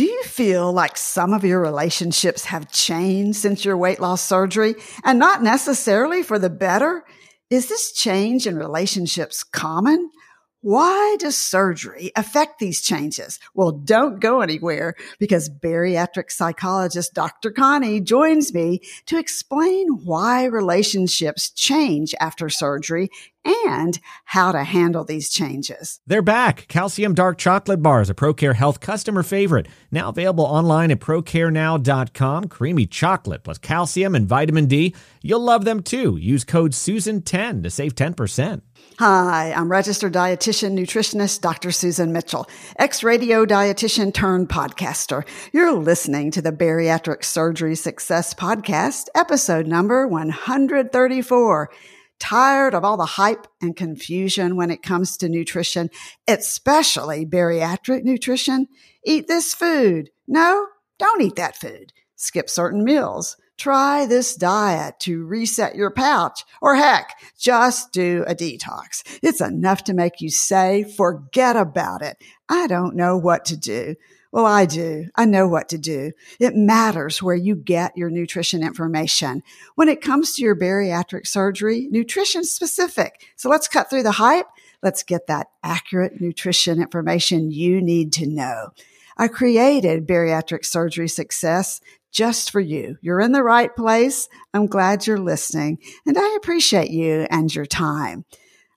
Do you feel like some of your relationships have changed since your weight loss surgery and not necessarily for the better? Is this change in relationships common? Why does surgery affect these changes? Well, don't go anywhere because bariatric psychologist Dr. Connie joins me to explain why relationships change after surgery and how to handle these changes. They're back. Calcium dark chocolate bars, a ProCare Health customer favorite. Now available online at procarenow.com. Creamy chocolate plus calcium and vitamin D. You'll love them too. Use code SUSAN10 to save 10%. Hi, I'm registered dietitian nutritionist Dr. Susan Mitchell, ex-radio dietitian turned podcaster. You're listening to the Bariatric Surgery Success Podcast, episode number 134. Tired of all the hype and confusion when it comes to nutrition, especially bariatric nutrition? Eat this food. No, don't eat that food. Skip certain meals Try this diet to reset your pouch, or heck, just do a detox. It's enough to make you say, forget about it. I don't know what to do. Well, I do. I know what to do. It matters where you get your nutrition information. When it comes to your bariatric surgery, nutrition specific. So let's cut through the hype. Let's get that accurate nutrition information you need to know. I created bariatric surgery success just for you. You're in the right place. I'm glad you're listening and I appreciate you and your time.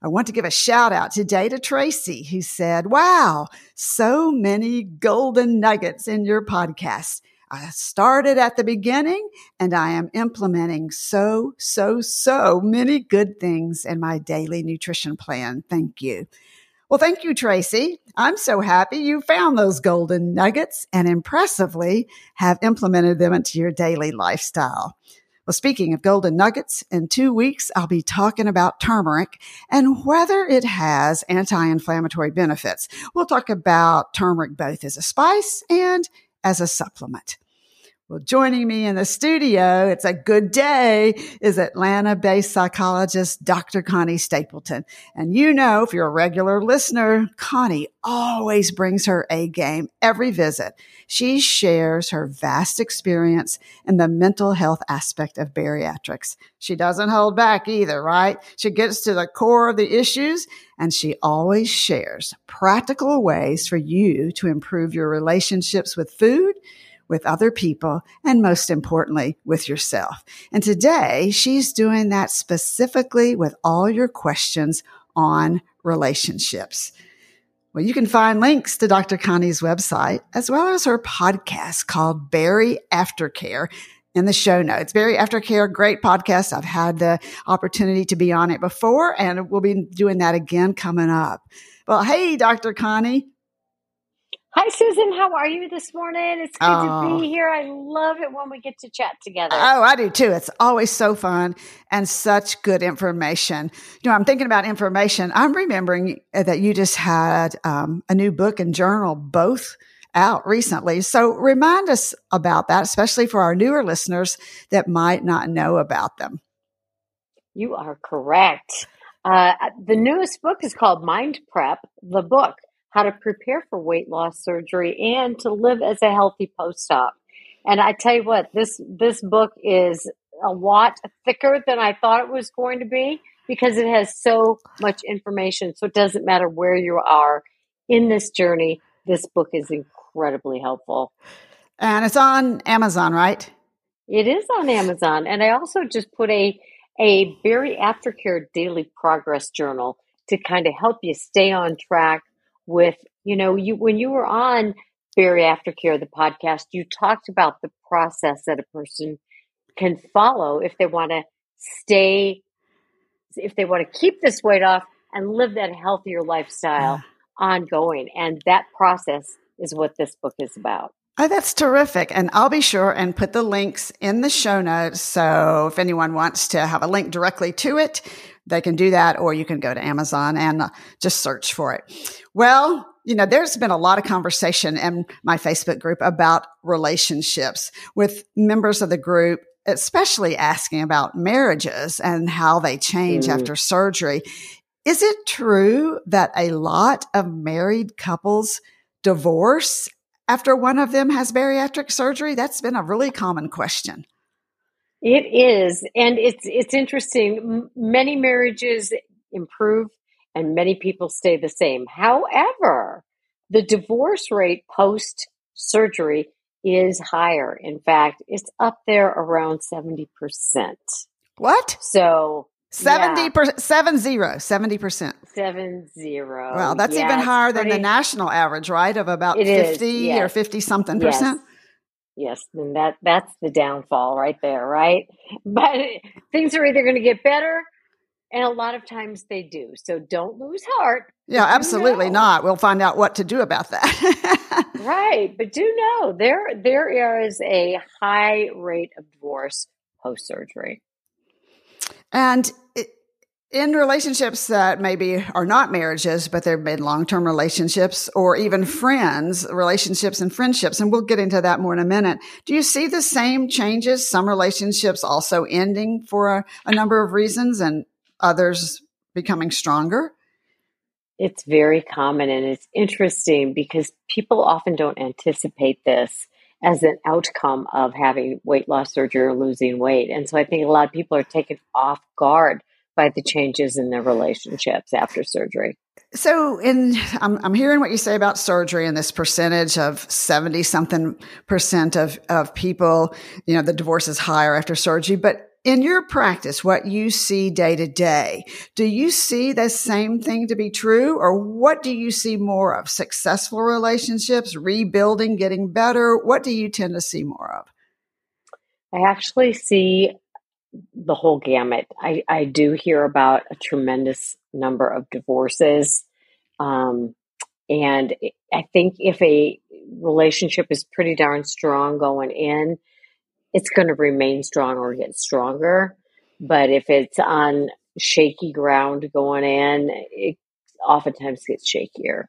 I want to give a shout out today to Tracy who said, wow, so many golden nuggets in your podcast. I started at the beginning and I am implementing so, so, so many good things in my daily nutrition plan. Thank you. Well, thank you, Tracy. I'm so happy you found those golden nuggets and impressively have implemented them into your daily lifestyle. Well, speaking of golden nuggets, in two weeks, I'll be talking about turmeric and whether it has anti-inflammatory benefits. We'll talk about turmeric both as a spice and as a supplement. Well, joining me in the studio, it's a good day, is Atlanta based psychologist Dr. Connie Stapleton. And you know, if you're a regular listener, Connie always brings her A game every visit. She shares her vast experience in the mental health aspect of bariatrics. She doesn't hold back either, right? She gets to the core of the issues and she always shares practical ways for you to improve your relationships with food with other people, and most importantly, with yourself. And today she's doing that specifically with all your questions on relationships. Well, you can find links to Dr. Connie's website as well as her podcast called Bari Aftercare in the show notes. Bari Aftercare, great podcast. I've had the opportunity to be on it before and we'll be doing that again coming up. Well, hey, Dr. Connie. Hi, Susan. How are you this morning? It's good oh. to be here. I love it when we get to chat together. Oh, I do too. It's always so fun and such good information. You know, I'm thinking about information. I'm remembering that you just had um, a new book and journal both out recently. So remind us about that, especially for our newer listeners that might not know about them. You are correct. Uh, the newest book is called Mind Prep, the book how to prepare for weight loss surgery and to live as a healthy post-op. And I tell you what, this this book is a lot thicker than I thought it was going to be because it has so much information. So it doesn't matter where you are in this journey, this book is incredibly helpful. And it's on Amazon, right? It is on Amazon. And I also just put a a Bari Aftercare daily progress journal to kind of help you stay on track with, you know, you when you were on Bari Aftercare, the podcast, you talked about the process that a person can follow if they want to stay, if they want to keep this weight off and live that healthier lifestyle ongoing. And that process is what this book is about. Oh, that's terrific. And I'll be sure and put the links in the show notes. So if anyone wants to have a link directly to it, they can do that, or you can go to Amazon and uh, just search for it. Well, you know, there's been a lot of conversation in my Facebook group about relationships with members of the group, especially asking about marriages and how they change mm. after surgery. Is it true that a lot of married couples divorce after one of them has bariatric surgery? That's been a really common question. It is, and it's it's interesting. Many marriages improve, and many people stay the same. However, the divorce rate post surgery is higher. In fact, it's up there around seventy percent. What? So 70 percent, seven zero, 70 percent. Seven zero. Well, that's even higher than the national average, right? Of about 50 or yes. 50 something Yes. percent. Yes, then that that's the downfall right there, right? But things are either going to get better, and a lot of times they do. So don't lose heart. Yeah, absolutely know. not. We'll find out what to do about that. Right, but do know there there is a high rate of divorce post surgery. and in relationships that maybe are not marriages, but they've been long term relationships or even friends, relationships and friendships, and we'll get into that more in a minute. Do you see the same changes? Some relationships also ending for a, a number of reasons and others becoming stronger? It's very common and it's interesting because people often don't anticipate this as an outcome of having weight loss surgery or losing weight. And so I think a lot of people are taken off guard by the changes in their relationships after surgery. So, in I'm, I'm hearing what you say about surgery and this percentage of seventy something percent of of people, you know, the divorce is higher after surgery. But in your practice, what you see day to day, do you see the same thing to be true, or what do you see more of? Successful relationships, rebuilding, getting better. What do you tend to see more of? I actually see the whole gamut. I, I do hear about a tremendous number of divorces. Um, and I think if a relationship is pretty darn strong going in, it's going to remain strong or get stronger. But if it's on shaky ground going in, it oftentimes gets shakier.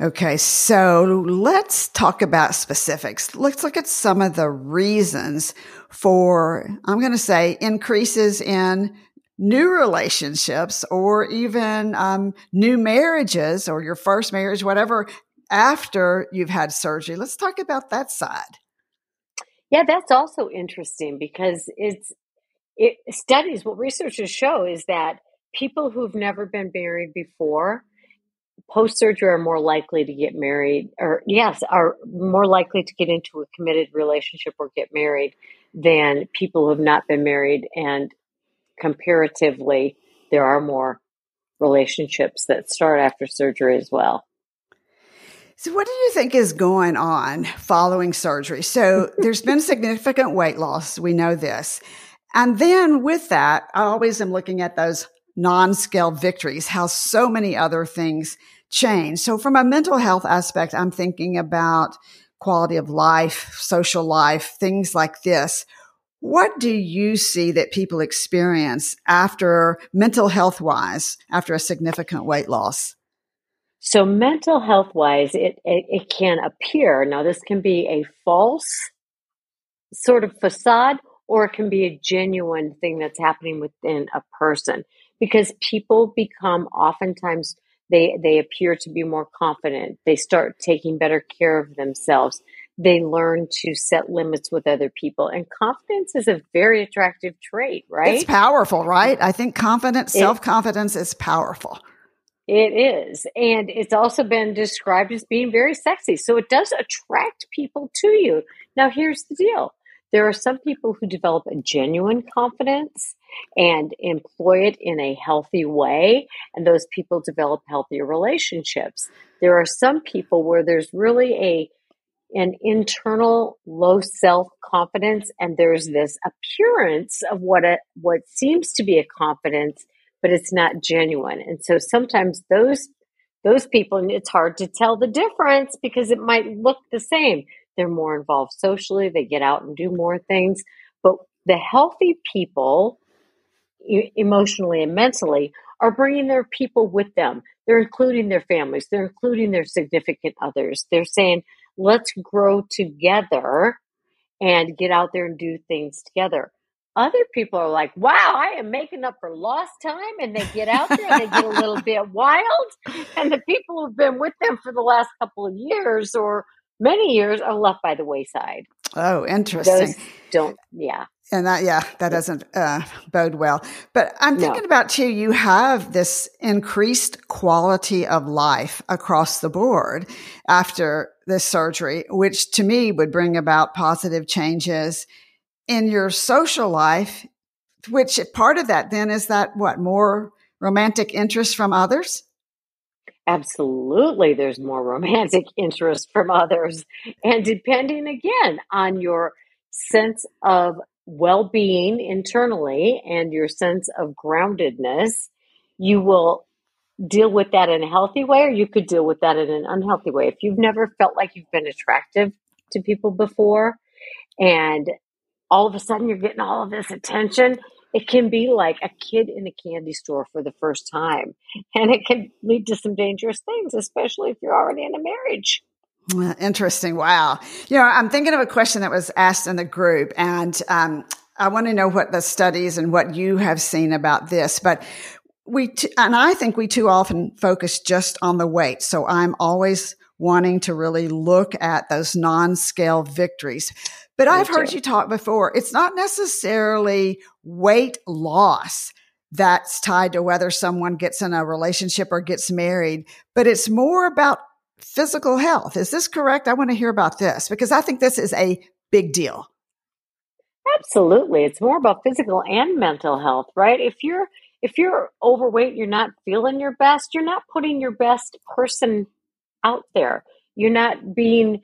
Okay, so let's talk about specifics. Let's look at some of the reasons for, I'm going to say, increases in new relationships or even um, new marriages or your first marriage, whatever, after you've had surgery. Let's talk about that side. Yeah, that's also interesting because it's it studies what researchers show is that people who've never been married before post surgery are more likely to get married or yes are more likely to get into a committed relationship or get married than people who have not been married and comparatively there are more relationships that start after surgery as well So, what do you think is going on following surgery? So, there's been significant weight loss. We know this. And then with that, I always am looking at those non scale victories, how so many other things change. So, from a mental health aspect, I'm thinking about quality of life, social life, things like this. What do you see that people experience after mental health wise, after a significant weight loss? So mental health wise, it, it, it can appear, now this can be a false sort of facade or it can be a genuine thing that's happening within a person because people become oftentimes they they appear to be more confident they start taking better care of themselves they learn to set limits with other people and confidence is a very attractive trait right It's powerful, right? I think confidence, It- self confidence is powerful. It is. And it's also been described as being very sexy. So it does attract people to you. Now, here's the deal there are some people who develop a genuine confidence and employ it in a healthy way, and those people develop healthier relationships. There are some people where there's really a an internal low self confidence and there's this appearance of what a what seems to be a confidence but it's not genuine. And so sometimes those those people, and it's hard to tell the difference because it might look the same. They're more involved socially, they get out and do more things. But the healthy people, emotionally and mentally, are bringing their people with them. They're including their families, they're including their significant others. They're saying, let's grow together and get out there and do things together. Other people are like, wow, I am making up for lost time. And they get out there and they get a little bit wild. And the people who've been with them for the last couple of years or many years are left by the wayside. Oh, interesting. Those don't, yeah. And that, yeah, that doesn't uh, bode well. But I'm thinking no. about too, you have this increased quality of life across the board after this surgery, which to me would bring about positive changes in your social life, which part of that then is that what more romantic interest from others? Absolutely, there's more romantic interest from others. And depending again on your sense of well being internally and your sense of groundedness, you will deal with that in a healthy way or you could deal with that in an unhealthy way. If you've never felt like you've been attractive to people before and all of a sudden you're getting all of this attention, it can be like a kid in a candy store for the first time. And it can lead to some dangerous things, especially if you're already in a marriage. Interesting. Wow. You know, I'm thinking of a question that was asked in the group, and um, I want to know what the studies and what you have seen about this. But we, t- and I think we too often focus just on the weight. So I'm always wanting to really look at those non scale victories. But Me I've heard you talk before. It's not necessarily weight loss that's tied to whether someone gets in a relationship or gets married, but it's more about physical health. Is this correct? I want to hear about this because I think this is a big deal. Absolutely. It's more about physical and mental health, right? If you're if you're overweight, you're not feeling your best, you're not putting your best person out there. You're not being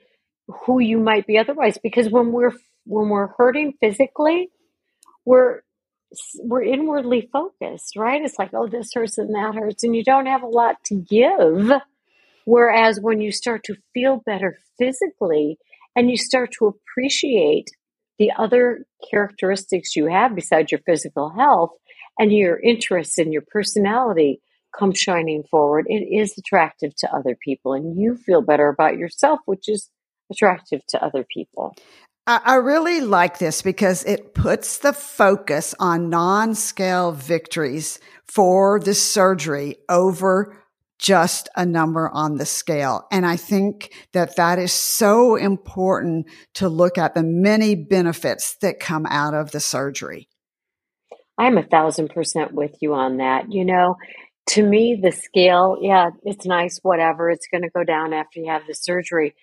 who you might be otherwise because when we're when we're hurting physically, we're we're inwardly focused, right? It's like, oh, this hurts and that hurts, and you don't have a lot to give Whereas when you start to feel better physically and you start to appreciate the other characteristics you have besides your physical health and your interests and your personality come shining forward, it is attractive to other people and you feel better about yourself, which is attractive to other people. I really like this because it puts the focus on non scale victories for the surgery over just a number on the scale. And I think that that is so important to look at the many benefits that come out of the surgery. I'm a thousand percent with you on that. You know, to me, the scale, yeah, it's nice, whatever. It's going to go down after you have the surgery.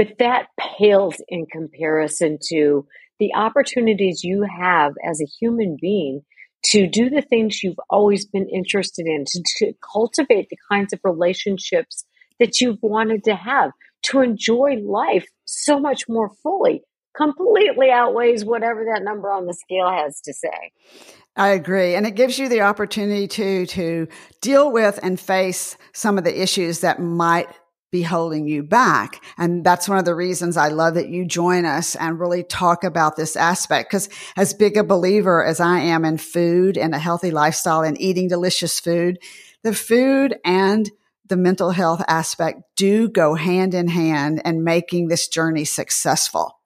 But that pales in comparison to the opportunities you have as a human being to do the things you've always been interested in, to, to cultivate the kinds of relationships that you've wanted to have, to enjoy life so much more fully, completely outweighs whatever that number on the scale has to say. I agree. And it gives you the opportunity to, to deal with and face some of the issues that might be holding you back. And that's one of the reasons I love that you join us and really talk about this aspect. Cause as big a believer as I am in food and a healthy lifestyle and eating delicious food, the food and the mental health aspect do go hand in hand and making this journey successful.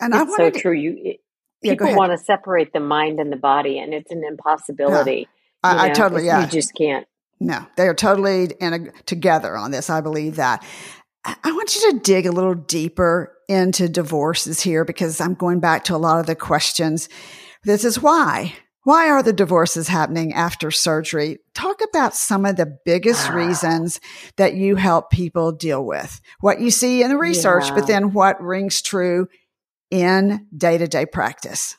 And it's I so true. You, it, yeah, people want to separate the mind and the body, and it's an impossibility. Yeah. I, I, totally, yeah. You just can't. No, they are totally in a, together on this. I believe that. I want you to dig a little deeper into divorces here because I'm going back to a lot of the questions. This is why. Why are the divorces happening after surgery? Talk about some of the biggest ah. reasons that you help people deal with. What you see in the research, yeah. but then what rings true in day to day practice.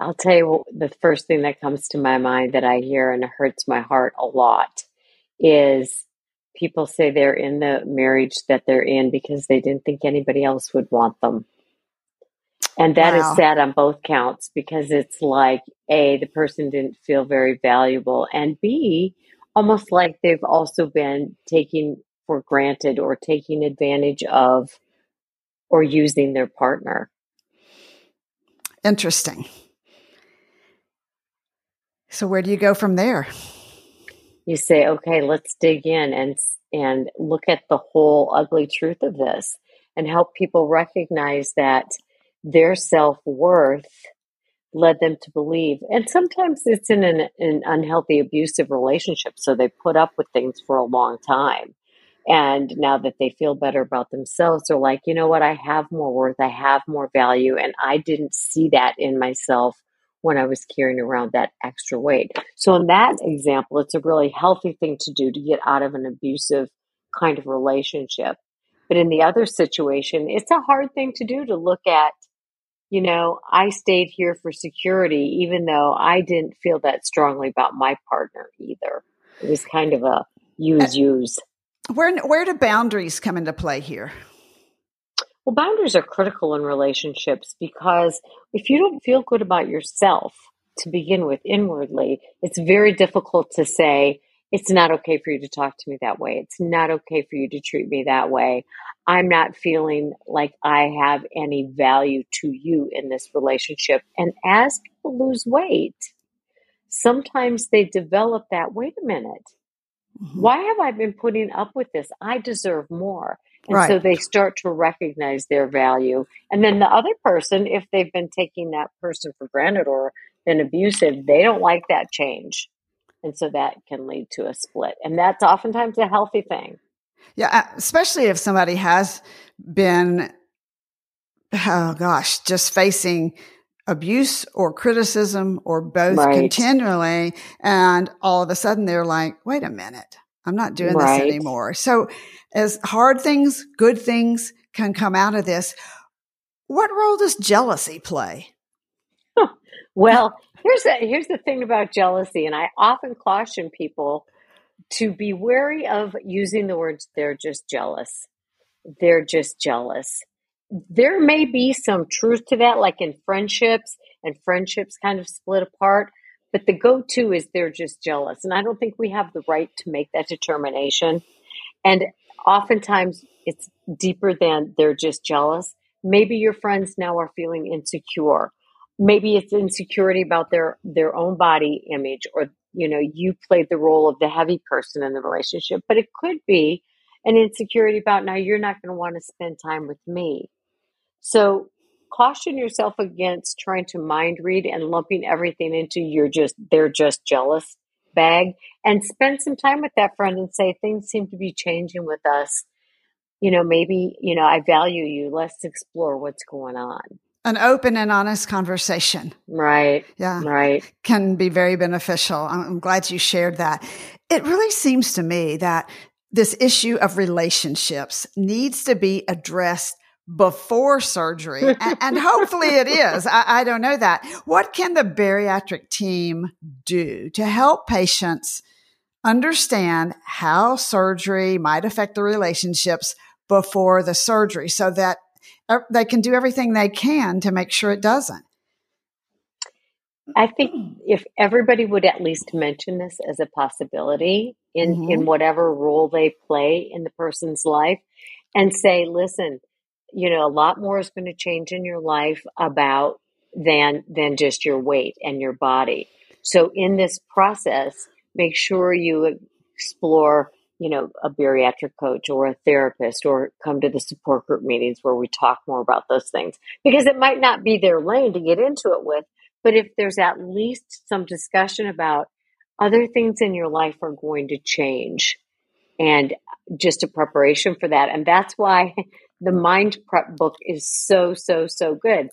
I'll tell you what, the first thing that comes to my mind that I hear and hurts my heart a lot is people say they're in the marriage that they're in because they didn't think anybody else would want them. And that wow. is sad on both counts because it's like A, the person didn't feel very valuable, and B, almost like they've also been taking for granted or taking advantage of or using their partner. Interesting. So where do you go from there? You say, okay, let's dig in and and look at the whole ugly truth of this and help people recognize that their self-worth led them to believe and sometimes it's in an, an unhealthy abusive relationship so they put up with things for a long time And now that they feel better about themselves, they're like, you know what? I have more worth. I have more value. And I didn't see that in myself when I was carrying around that extra weight. So, in that example, it's a really healthy thing to do to get out of an abusive kind of relationship. But in the other situation, it's a hard thing to do to look at, you know, I stayed here for security, even though I didn't feel that strongly about my partner either. It was kind of a uh, use, use. Where, where do boundaries come into play here? Well, boundaries are critical in relationships because if you don't feel good about yourself to begin with inwardly, it's very difficult to say, it's not okay for you to talk to me that way. It's not okay for you to treat me that way. I'm not feeling like I have any value to you in this relationship. And as people lose weight, sometimes they develop that wait a minute, mm-hmm. why have I been putting up with this? I deserve more. And right. so they start to recognize their value. And then the other person, if they've been taking that person for granted or been abusive, they don't like that change. And so that can lead to a split. And that's oftentimes a healthy thing. Yeah, uh, especially if somebody has been, oh gosh, just facing abuse or criticism or both right. continually. And all of a sudden they're like, wait a minute, I'm not doing right. this anymore. So as hard things, good things can come out of this, what role does jealousy play? well, here's the, here's the thing about jealousy, and I often caution people to be wary of using the words they're just jealous. They're just jealous. There may be some truth to that, like in friendships, and friendships kind of split apart. But the go to is they're just jealous. And I don't think we have the right to make that determination. And oftentimes it's deeper than they're just jealous. Maybe your friends now are feeling insecure. Maybe it's insecurity about their their own body image or you know, you played the role of the heavy person in the relationship, but it could be an insecurity about now you're not going to want to spend time with me. So caution yourself against trying to mind read and lumping everything into you're just they're just jealous bag and spend some time with that friend and say things seem to be changing with us. You know maybe you know i value you. Let's explore what's going on. An open and honest conversation. Right. Yeah. Right. Can be very beneficial. I'm glad you shared that. It really seems to me that this issue of relationships needs to be addressed before surgery. and, and, hopefully it is. I, I don't know that. What can the bariatric team do to help patients understand how surgery might affect the relationships before the surgery so that they can do everything they can to make sure it doesn't? I think if everybody would at least mention this as a possibility in, mm-hmm. in whatever role they play in the person's life and say, listen, you know, a lot more is going to change in your life about than than just your weight and your body. So in this process, make sure you explore, you know, a bariatric coach or a therapist or come to the support group meetings where we talk more about those things because it might not be their lane to get into it with, but if there's at least some discussion about other things in your life are going to change and just a preparation for that. And that's why the mind prep book is so so so good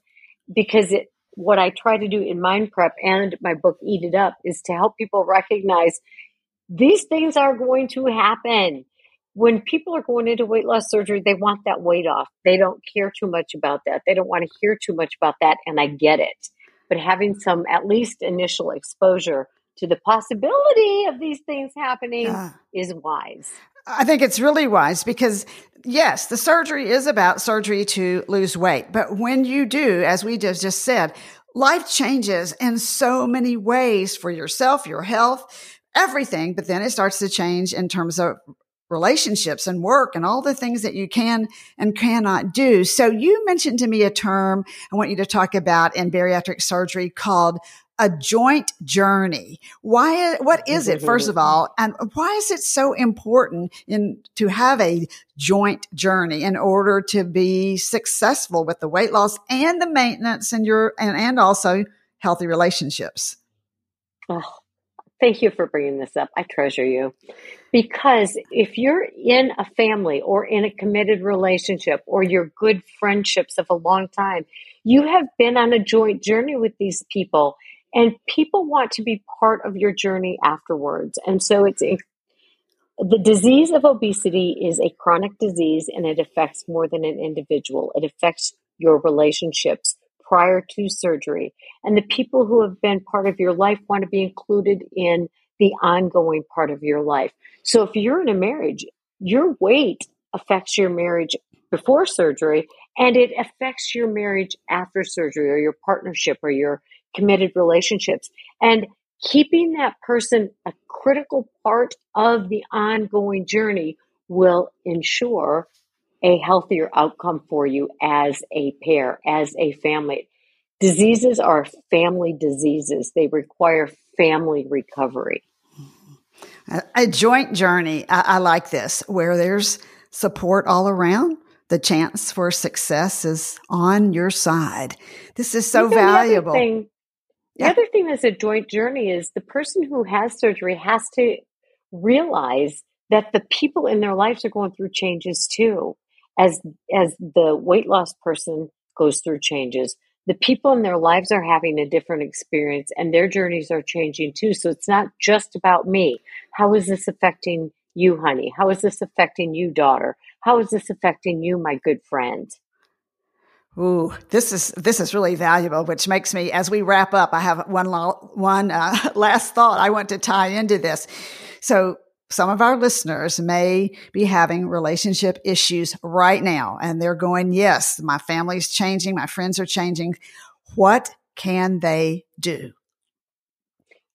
because it what I try to do in mind prep and my book Eat It Up is to help people recognize these things are going to happen. When people are going into weight loss surgery, they want that weight off. They don't care too much about that. They don't want to hear too much about that. And I get it. But having some at least initial exposure to the possibility of these things happening is wise. I think it's really wise because yes, the surgery is about surgery to lose weight. But when you do, as we just, said, life changes in so many ways for yourself, your health, everything. But then it starts to change in terms of relationships and work and all the things that you can and cannot do. So you mentioned to me a term I want you to talk about in bariatric surgery called a joint journey. Why, what is it, first of mm-hmm. all? And why is it so important in to have a joint journey in order to be successful with the weight loss and the maintenance and your, and, and also healthy relationships? Oh, thank you for bringing this up. I treasure you. Because if you're in a family or in a committed relationship or you're good friendships of a long time, you have been on a joint journey with these people and people want to be part of your journey afterwards. And so it's the disease of obesity is a chronic disease and it affects more than an individual. It affects your relationships prior to surgery. And the people who have been part of your life want to be included in the ongoing part of your life. So if you're in a marriage, your weight affects your marriage before surgery and it affects your marriage after surgery or your partnership or your committed relationships. And keeping that person a critical part of the ongoing journey will ensure a healthier outcome for you as a pair, as a family. Diseases are family diseases. They require family recovery. A, joint journey. I, I like this, where there's support all around. The chance for success is on your side. This is so valuable. The other, thing, the yeah. other thing that's a joint journey is the person who has surgery has to realize that the people in their lives are going through changes too as as the weight loss person goes through changes. The people in their lives are having a different experience and their journeys are changing too. So it's not just about me. How is this affecting you honey? How is this affecting you daughter? How is this affecting you my good friend Ooh, this is this is really valuable, which makes me, as we wrap up, I have one one uh, last thought I want to tie into this. So, some of our listeners may be having relationship issues right now and they're going, yes, my family's changing. My friends are changing. What can they do?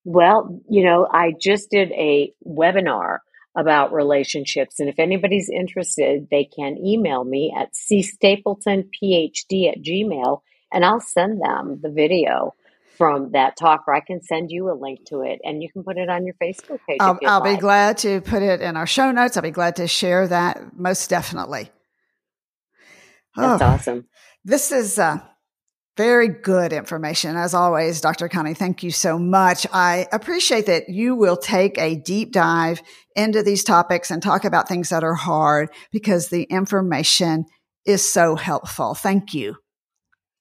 Well, you know, I just did a webinar about relationships. And if anybody's interested, they can email me at cstapletonphd at gmail and I'll send them the video from that talk, or I can send you a link to it and you can put it on your Facebook page. I'll, I'll be glad to put it in our show notes. I'll be glad to share that most definitely. That's oh, awesome. This is uh, very good information. As always, Dr. Connie, thank you so much. I appreciate that you will take a deep dive into these topics and talk about things that are hard because the information is so helpful. Thank you.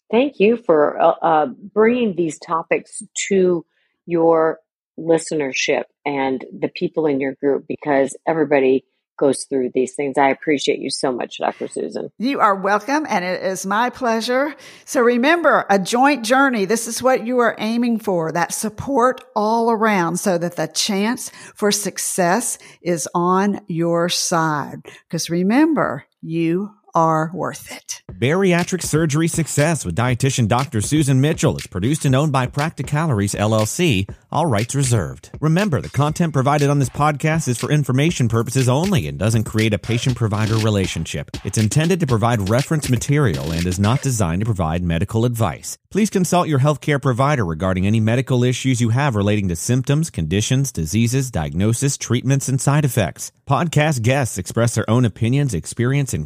Thank you for uh, uh, bringing these topics to your listenership and the people in your group because everybody goes through these things. I appreciate you so much, Dr. Susan. You are welcome, and it is my pleasure. So remember, a joint journey. This is what you are aiming for that support all around so that the chance for success is on your side. Because remember, you are worth it. Bariatric Surgery Success with dietitian Dr. Susan Mitchell is produced and owned by Practicalories LLC, all rights reserved. Remember, the content provided on this podcast is for information purposes only and doesn't create a patient provider relationship. It's intended to provide reference material and is not designed to provide medical advice. Please consult your healthcare provider regarding any medical issues you have relating to symptoms, conditions, diseases, diagnosis, treatments, and side effects. Podcast guests express their own opinions, experience, and